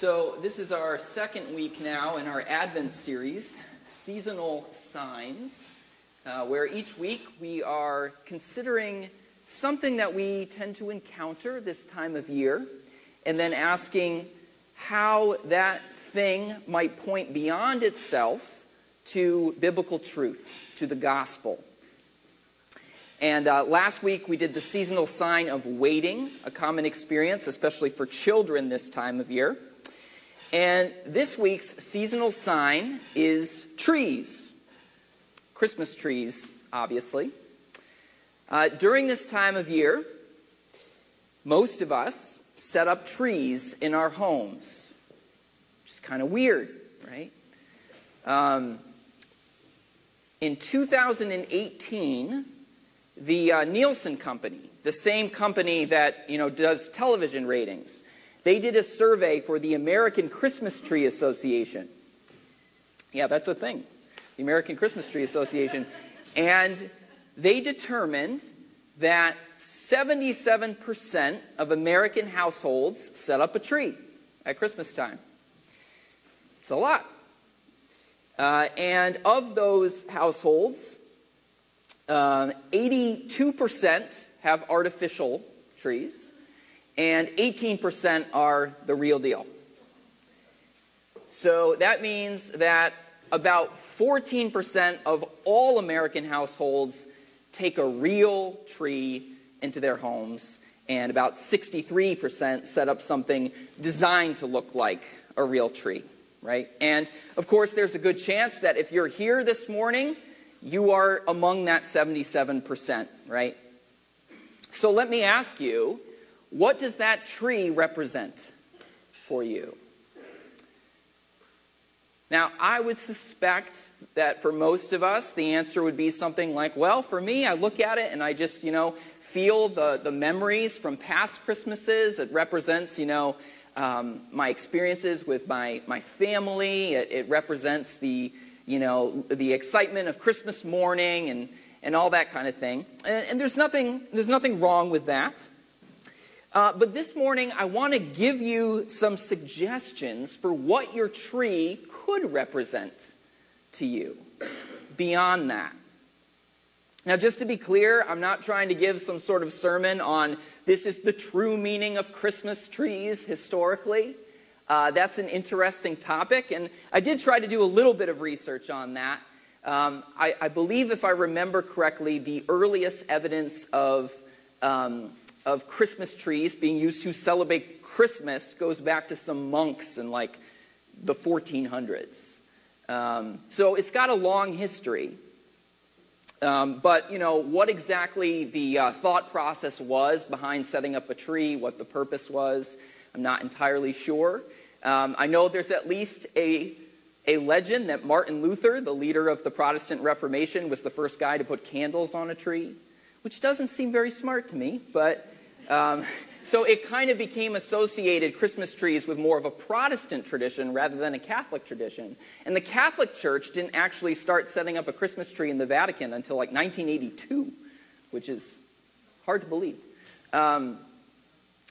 So, this is our second week now in our Advent series, Seasonal Signs, uh, where each week we are considering something that we tend to encounter this time of year, and then asking how that thing might point beyond itself to biblical truth, to the gospel. And uh, last week we did the seasonal sign of waiting, a common experience, especially for children this time of year. And this week's seasonal sign is trees. Christmas trees, obviously. Uh, during this time of year, most of us set up trees in our homes, which is kind of weird, right? Um, in 2018, the uh, Nielsen Company, the same company that you know does television ratings, they did a survey for the American Christmas Tree Association. Yeah, that's a thing. The American Christmas Tree Association. And they determined that 77% of American households set up a tree at Christmas time. It's a lot. Uh, and of those households, uh, 82% have artificial trees and 18% are the real deal. So that means that about 14% of all American households take a real tree into their homes, and about 63% set up something designed to look like a real tree, right? And of course, there's a good chance that if you're here this morning, you are among that 77%, right? So let me ask you what does that tree represent for you? Now, I would suspect that for most of us, the answer would be something like, well, for me, I look at it and I just, you know, feel the, the memories from past Christmases. It represents, you know, um, my experiences with my, my family. It, it represents the, you know, the excitement of Christmas morning and, and all that kind of thing. And, and there's, nothing, there's nothing wrong with that. Uh, but this morning, I want to give you some suggestions for what your tree could represent to you beyond that. Now, just to be clear, I'm not trying to give some sort of sermon on this is the true meaning of Christmas trees historically. Uh, that's an interesting topic, and I did try to do a little bit of research on that. Um, I, I, believe, if I remember correctly, the earliest evidence of um, of Christmas trees being used to celebrate Christmas goes back to some monks in like the 1400s. Um, so it's got a long history. Um, but, you know, what exactly the uh, thought process was behind setting up a tree, what the purpose was, I'm not entirely sure. Um, I know there's at least a, a legend that Martin Luther, the leader of the Protestant Reformation, was the first guy to put candles on a tree, which doesn't seem very smart to me, but um, so it kind of became associated, Christmas trees, with more of a Protestant tradition rather than a Catholic tradition. And the Catholic Church didn't actually start setting up a Christmas tree in the Vatican until like 1982, which is hard to believe. Um,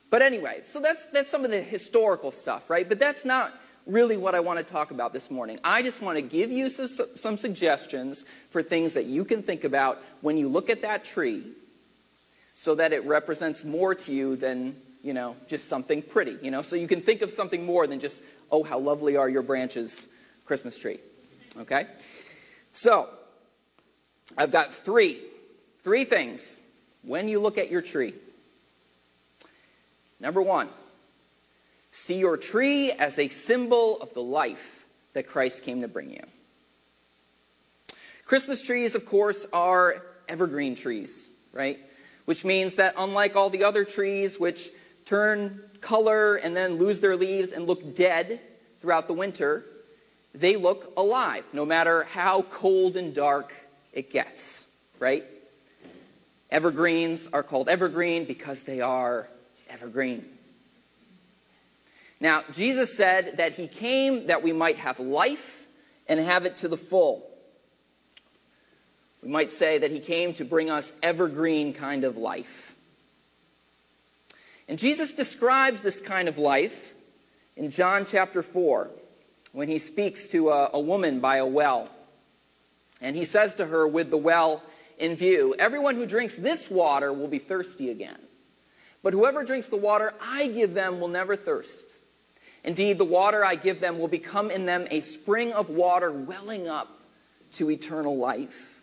but anyway, so that's, that's some of the historical stuff, right? But that's not really what I want to talk about this morning. I just want to give you some, some suggestions for things that you can think about when you look at that tree so that it represents more to you than, you know, just something pretty, you know? So you can think of something more than just, oh, how lovely are your branches, Christmas tree. Okay? So, I've got three, three things when you look at your tree. Number one, see your tree as a symbol of the life that Christ came to bring you. Christmas trees, of course, are evergreen trees, right? which means that unlike all the other trees, which turn color and then lose their leaves and look dead throughout the winter, they look alive no matter how cold and dark it gets, right? Evergreens are called evergreen because they are evergreen. Now, Jesus said that he came that we might have life and have it to the full. We might say that he came to bring us evergreen kind of life. And Jesus describes this kind of life in John chapter 4 when he speaks to a, a woman by a well. And he says to her, with the well in view, Everyone who drinks this water will be thirsty again. But whoever drinks the water I give them will never thirst. Indeed, the water I give them will become in them a spring of water welling up to eternal life.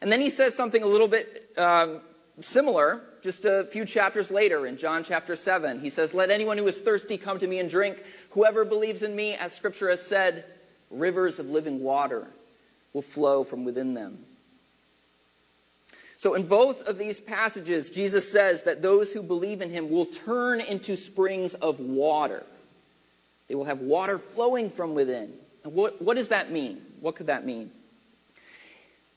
And then he says something a little bit um, similar just a few chapters later in John chapter 7. He says, Let anyone who is thirsty come to me and drink. Whoever believes in me, as scripture has said, rivers of living water will flow from within them. So, in both of these passages, Jesus says that those who believe in him will turn into springs of water. They will have water flowing from within. And what, what does that mean? What could that mean?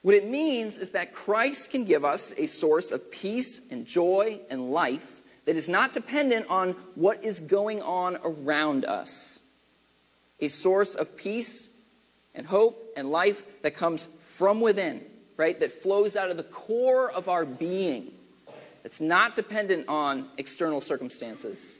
What it means is that Christ can give us a source of peace and joy and life that is not dependent on what is going on around us. A source of peace and hope and life that comes from within, right? That flows out of the core of our being. It's not dependent on external circumstances.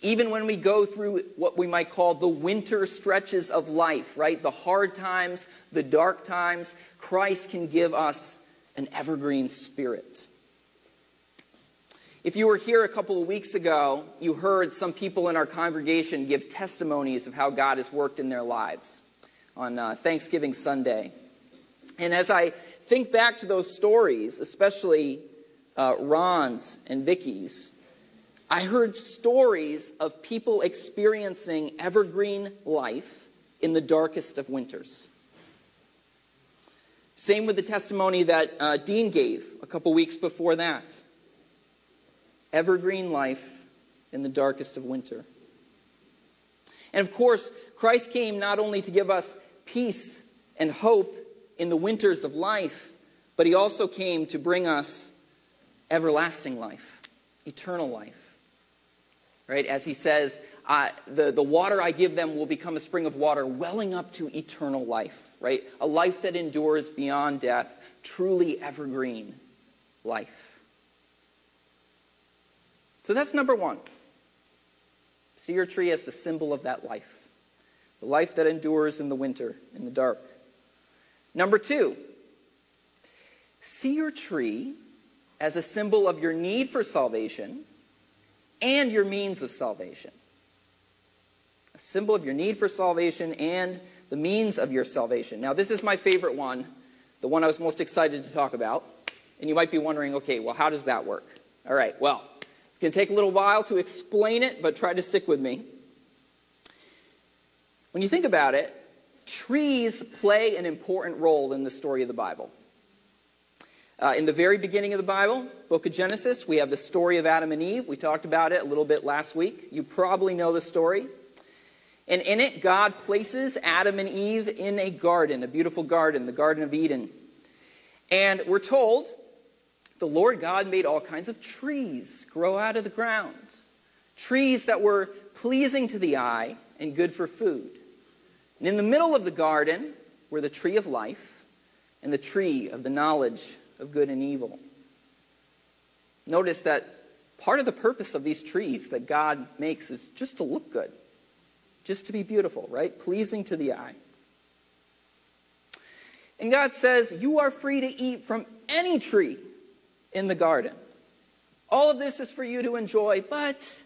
Even when we go through what we might call the winter stretches of life, right? The hard times, the dark times, Christ can give us an evergreen spirit. If you were here a couple of weeks ago, you heard some people in our congregation give testimonies of how God has worked in their lives on uh, Thanksgiving Sunday. And as I think back to those stories, especially uh, Ron's and Vicky's, I heard stories of people experiencing evergreen life in the darkest of winters. Same with the testimony that uh, Dean gave a couple weeks before that. Evergreen life in the darkest of winter. And of course, Christ came not only to give us peace and hope in the winters of life, but he also came to bring us everlasting life, eternal life right? As he says, uh, the, the water I give them will become a spring of water welling up to eternal life, right? A life that endures beyond death, truly evergreen life. So that's number one. See your tree as the symbol of that life, the life that endures in the winter, in the dark. Number two, see your tree as a symbol of your need for salvation and your means of salvation. A symbol of your need for salvation and the means of your salvation. Now, this is my favorite one, the one I was most excited to talk about. And you might be wondering, okay, well, how does that work? All right, well, it's going to take a little while to explain it, but try to stick with me. When you think about it, trees play an important role in the story of the Bible. Uh, in the very beginning of the Bible, book of Genesis, we have the story of Adam and Eve. We talked about it a little bit last week. You probably know the story. And in it, God places Adam and Eve in a garden, a beautiful garden, the Garden of Eden. And we're told the Lord God made all kinds of trees grow out of the ground, trees that were pleasing to the eye and good for food. And in the middle of the garden were the tree of life and the tree of the knowledge of good and evil. Notice that part of the purpose of these trees that God makes is just to look good, just to be beautiful, right? Pleasing to the eye. And God says, You are free to eat from any tree in the garden. All of this is for you to enjoy, but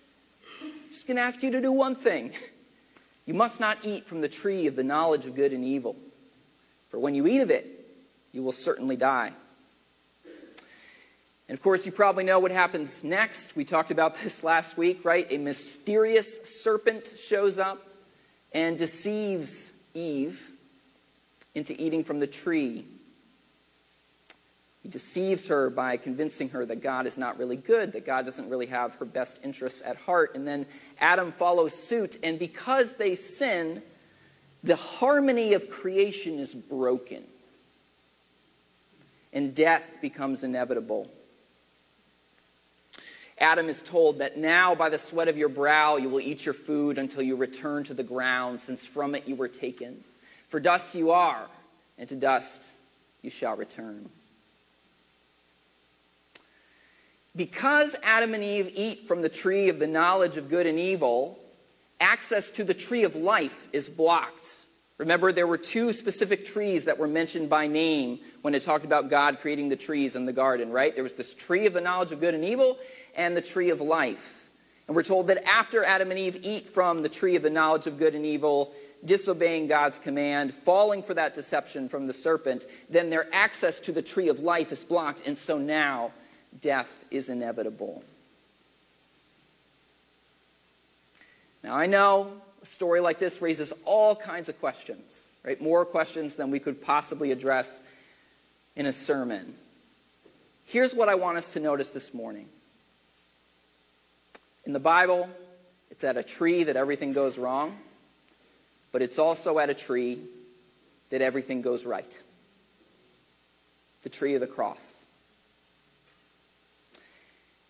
I'm just going to ask you to do one thing. You must not eat from the tree of the knowledge of good and evil, for when you eat of it, you will certainly die. And of course, you probably know what happens next. We talked about this last week, right? A mysterious serpent shows up and deceives Eve into eating from the tree. He deceives her by convincing her that God is not really good, that God doesn't really have her best interests at heart. And then Adam follows suit, and because they sin, the harmony of creation is broken, and death becomes inevitable. Adam is told that now by the sweat of your brow you will eat your food until you return to the ground, since from it you were taken. For dust you are, and to dust you shall return. Because Adam and Eve eat from the tree of the knowledge of good and evil, access to the tree of life is blocked. Remember, there were two specific trees that were mentioned by name when it talked about God creating the trees in the garden, right? There was this tree of the knowledge of good and evil and the tree of life. And we're told that after Adam and Eve eat from the tree of the knowledge of good and evil, disobeying God's command, falling for that deception from the serpent, then their access to the tree of life is blocked. And so now death is inevitable. Now, I know a story like this raises all kinds of questions, right? More questions than we could possibly address in a sermon. Here's what I want us to notice this morning. In the Bible, it's at a tree that everything goes wrong, but it's also at a tree that everything goes right. The tree of the cross.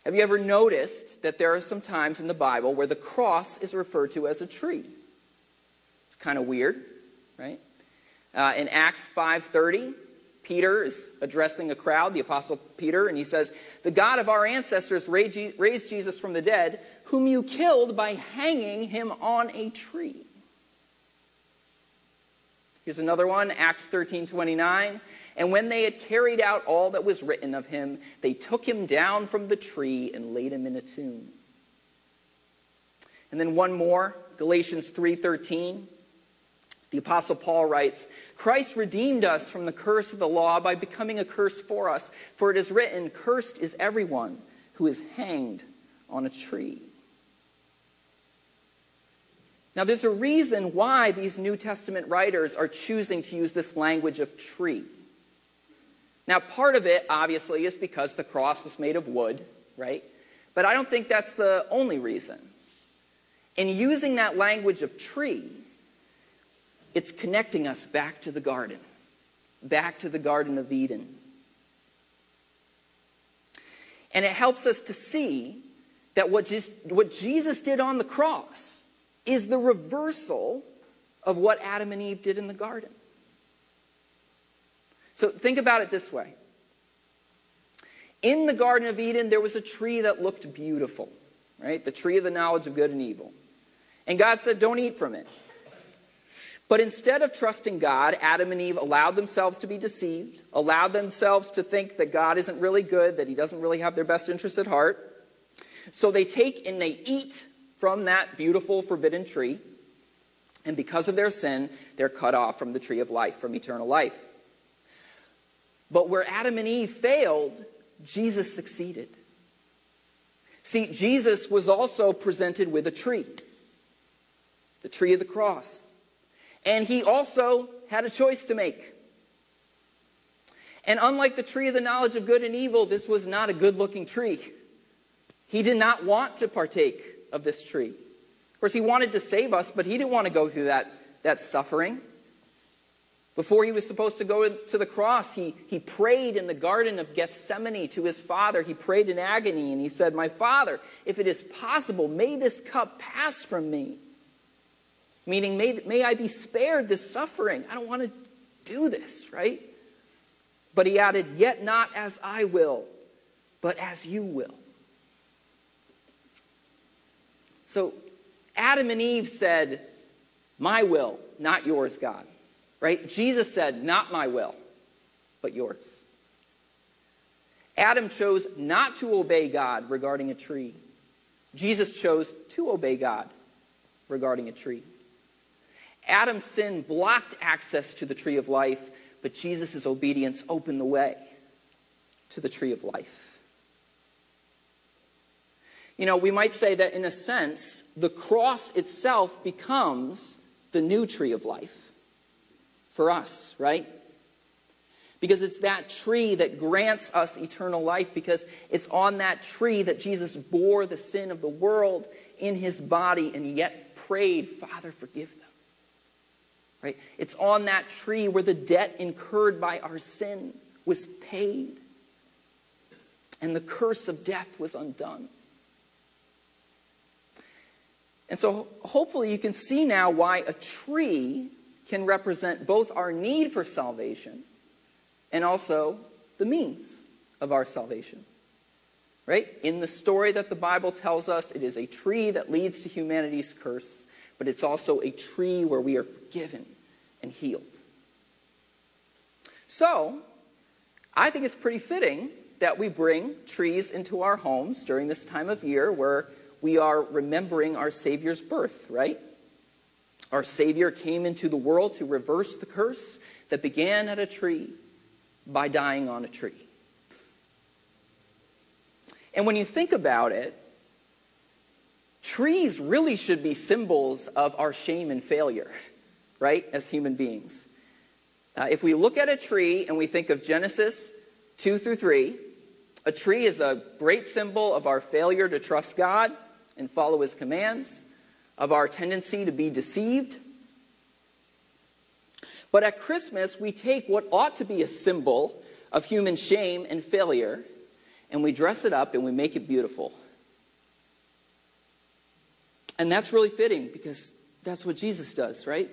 Have you ever noticed that there are some times in the Bible where the cross is referred to as a tree? It's kind of weird, right? Uh, in Acts 5:30, Peter is addressing a crowd, the apostle Peter, and he says, "The God of our ancestors raised Jesus from the dead, whom you killed by hanging him on a tree." Here's another one, Acts 13 29. And when they had carried out all that was written of him, they took him down from the tree and laid him in a tomb. And then one more, Galatians 3:13. The apostle Paul writes, Christ redeemed us from the curse of the law by becoming a curse for us, for it is written, cursed is everyone who is hanged on a tree. Now, there's a reason why these New Testament writers are choosing to use this language of tree. Now, part of it, obviously, is because the cross was made of wood, right? But I don't think that's the only reason. In using that language of tree, it's connecting us back to the garden, back to the Garden of Eden. And it helps us to see that what, just, what Jesus did on the cross is the reversal of what Adam and Eve did in the garden. So think about it this way. In the Garden of Eden, there was a tree that looked beautiful, right? The tree of the knowledge of good and evil. And God said, Don't eat from it. But instead of trusting God, Adam and Eve allowed themselves to be deceived, allowed themselves to think that God isn't really good, that He doesn't really have their best interests at heart. So they take and they eat from that beautiful forbidden tree. And because of their sin, they're cut off from the tree of life, from eternal life. But where Adam and Eve failed, Jesus succeeded. See, Jesus was also presented with a tree, the tree of the cross. And he also had a choice to make. And unlike the tree of the knowledge of good and evil, this was not a good looking tree. He did not want to partake of this tree. Of course, he wanted to save us, but he didn't want to go through that, that suffering. Before he was supposed to go to the cross, he, he prayed in the Garden of Gethsemane to his father. He prayed in agony and he said, My father, if it is possible, may this cup pass from me. Meaning, may, may I be spared this suffering. I don't want to do this, right? But he added, Yet not as I will, but as you will. So Adam and Eve said, My will, not yours, God. Right? Jesus said, Not my will, but yours. Adam chose not to obey God regarding a tree. Jesus chose to obey God regarding a tree. Adam's sin blocked access to the tree of life, but Jesus' obedience opened the way to the tree of life. You know, we might say that in a sense, the cross itself becomes the new tree of life for us, right? Because it's that tree that grants us eternal life, because it's on that tree that Jesus bore the sin of the world in his body and yet prayed, Father, forgive them. Right? It's on that tree where the debt incurred by our sin was paid and the curse of death was undone. And so hopefully you can see now why a tree can represent both our need for salvation and also the means of our salvation. Right? In the story that the Bible tells us, it is a tree that leads to humanity's curse, but it's also a tree where we are forgiven and healed. So, I think it's pretty fitting that we bring trees into our homes during this time of year where we are remembering our Savior's birth, right? Our Savior came into the world to reverse the curse that began at a tree by dying on a tree. And when you think about it, trees really should be symbols of our shame and failure, right, as human beings. Uh, if we look at a tree and we think of Genesis 2 through 3, a tree is a great symbol of our failure to trust God and follow His commands, of our tendency to be deceived. But at Christmas, we take what ought to be a symbol of human shame and failure and we dress it up and we make it beautiful. And that's really fitting because that's what Jesus does, right?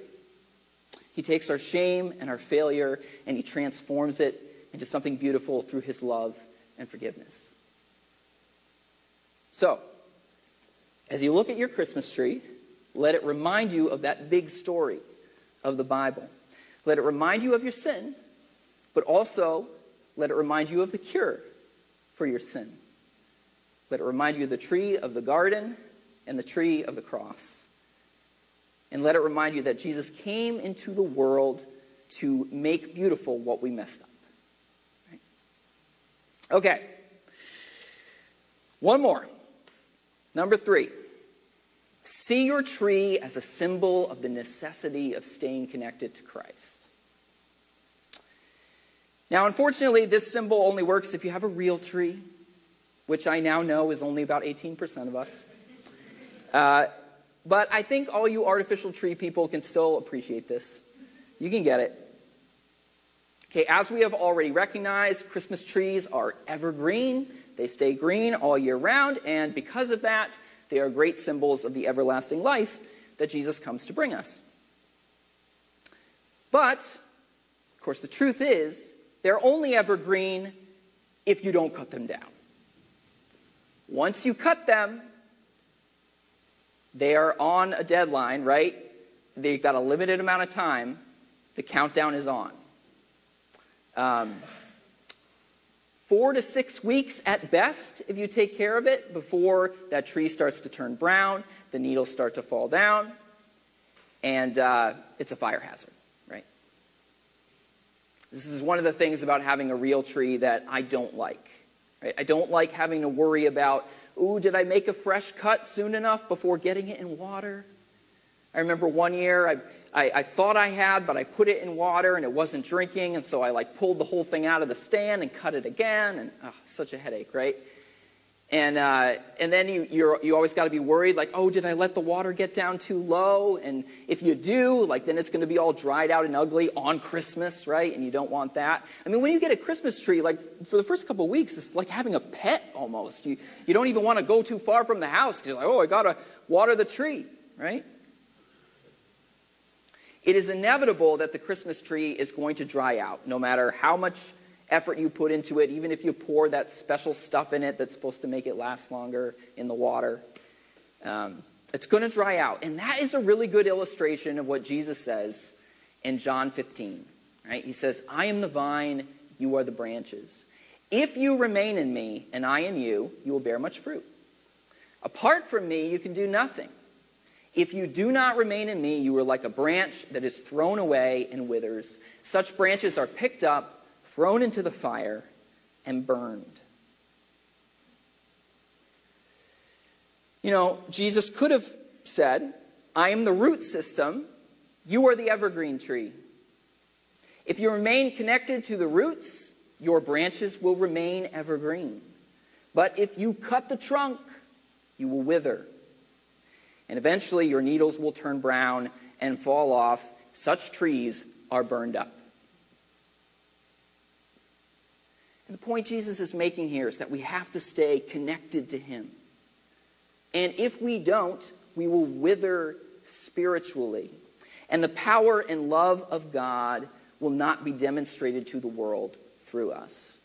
He takes our shame and our failure and he transforms it into something beautiful through his love and forgiveness. So, as you look at your Christmas tree, let it remind you of that big story of the Bible. Let it remind you of your sin, but also let it remind you of the cure for your sin. Let it remind you of the tree of the garden and the tree of the cross. And let it remind you that Jesus came into the world to make beautiful what we messed up. Right? Okay. One more. Number three. See your tree as a symbol of the necessity of staying connected to Christ. Now, unfortunately, this symbol only works if you have a real tree, which I now know is only about 18% of us. Uh, but I think all you artificial tree people can still appreciate this. You can get it. Okay, as we have already recognized, Christmas trees are evergreen. They stay green all year round, and because of that, they are great symbols of the everlasting life that Jesus comes to bring us. But, of course, the truth is, they're only evergreen if you don't cut them down. Once you cut them, they are on a deadline, right? They've got a limited amount of time. The countdown is on. Um, four to six weeks at best if you take care of it before that tree starts to turn brown, the needles start to fall down, and uh, it's a fire hazard. Right? This is one of the things about having a real tree that I don't like. Right? I don't like having to worry about, ooh, did I make a fresh cut soon enough before getting it in water? I remember one year I, I, I, thought I had, but I put it in water and it wasn't drinking, and so I like pulled the whole thing out of the stand and cut it again, and oh, such a headache, right? And, uh, and then you, you're, you always got to be worried, like, oh, did I let the water get down too low? And if you do, like, then it's going to be all dried out and ugly on Christmas, right? And you don't want that. I mean, when you get a Christmas tree, like, for the first couple weeks, it's like having a pet almost. You, you don't even want to go too far from the house because you're like, oh, I got to water the tree, right? It is inevitable that the Christmas tree is going to dry out, no matter how much effort you put into it, even if you pour that special stuff in it that's supposed to make it last longer in the water. Um, it's going to dry out. And that is a really good illustration of what Jesus says in John 15. Right? He says, I am the vine, you are the branches. If you remain in me and I in you, you will bear much fruit. Apart from me, you can do nothing. If you do not remain in me, you are like a branch that is thrown away and withers. Such branches are picked up thrown into the fire, and burned. You know, Jesus could have said, I am the root system, you are the evergreen tree. If you remain connected to the roots, your branches will remain evergreen. But if you cut the trunk, you will wither. And eventually your needles will turn brown and fall off. Such trees are burned up. And the point Jesus is making here is that we have to stay connected to Him. And if we don't, we will wither spiritually. And the power and love of God will not be demonstrated to the world through us.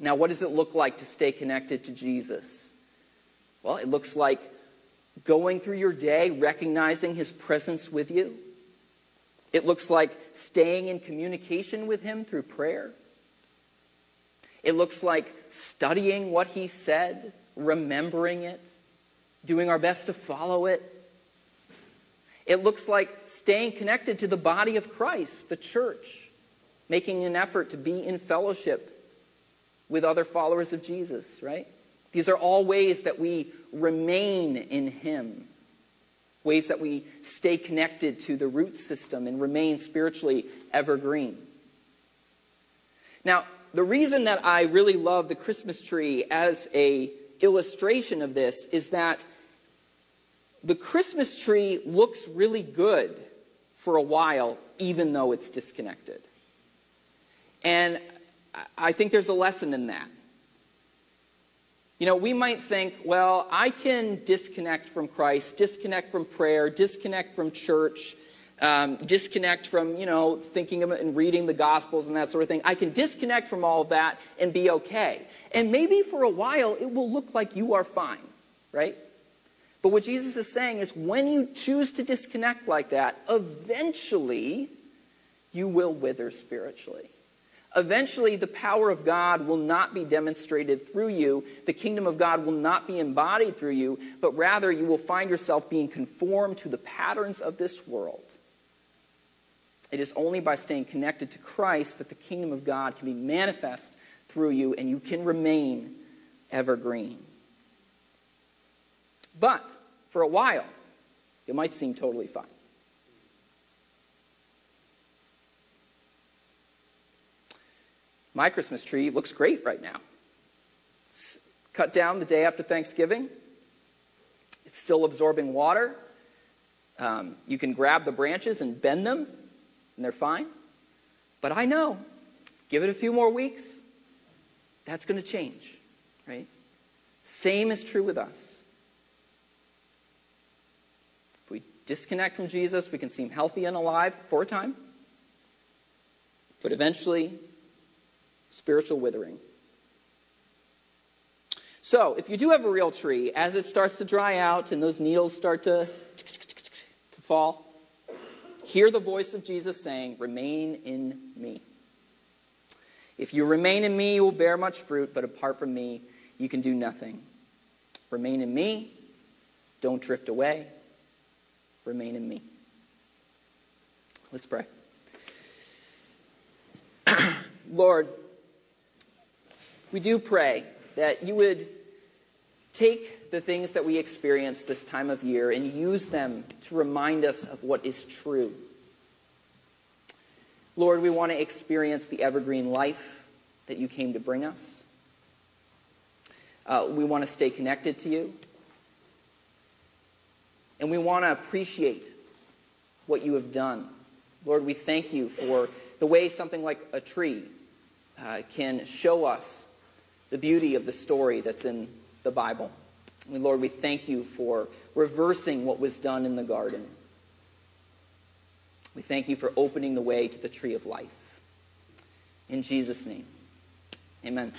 Now, what does it look like to stay connected to Jesus? Well, it looks like going through your day, recognizing his presence with you. It looks like staying in communication with him through prayer. It looks like studying what he said, remembering it, doing our best to follow it. It looks like staying connected to the body of Christ, the church, making an effort to be in fellowship with other followers of Jesus, right? These are all ways that we remain in Him, ways that we stay connected to the root system and remain spiritually evergreen. Now, the reason that I really love the Christmas tree as a illustration of this is that the Christmas tree looks really good for a while, even though it's disconnected. And I think there's a lesson in that. You know, we might think, well, I can disconnect from Christ, disconnect from prayer, disconnect from church, um, disconnect from, you know, thinking and reading the Gospels and that sort of thing. I can disconnect from all of that and be okay. And maybe for a while it will look like you are fine, right? But what Jesus is saying is when you choose to disconnect like that, eventually you will wither spiritually. Eventually, the power of God will not be demonstrated through you. The kingdom of God will not be embodied through you, but rather you will find yourself being conformed to the patterns of this world. It is only by staying connected to Christ that the kingdom of God can be manifest through you and you can remain evergreen. But for a while, it might seem totally fine. My Christmas tree looks great right now. It's cut down the day after Thanksgiving. It's still absorbing water. Um, you can grab the branches and bend them, and they're fine. But I know, give it a few more weeks, that's going to change, right? Same is true with us. If we disconnect from Jesus, we can seem healthy and alive for a time, but eventually spiritual withering. So, if you do have a real tree, as it starts to dry out and those needles start to, to fall, hear the voice of Jesus saying, Remain in me. If you remain in me, you will bear much fruit, but apart from me, you can do nothing. Remain in me. Don't drift away. Remain in me. Let's pray. Lord, we do pray that you would take the things that we experience this time of year and use them to remind us of what is true. Lord, we want to experience the evergreen life that you came to bring us. Uh, we want to stay connected to you. And we want to appreciate what you have done. Lord, we thank you for the way something like a tree uh, can show us the beauty of the story that's in the Bible. Lord, we thank you for reversing what was done in the garden. We thank you for opening the way to the tree of life. In Jesus' name, amen.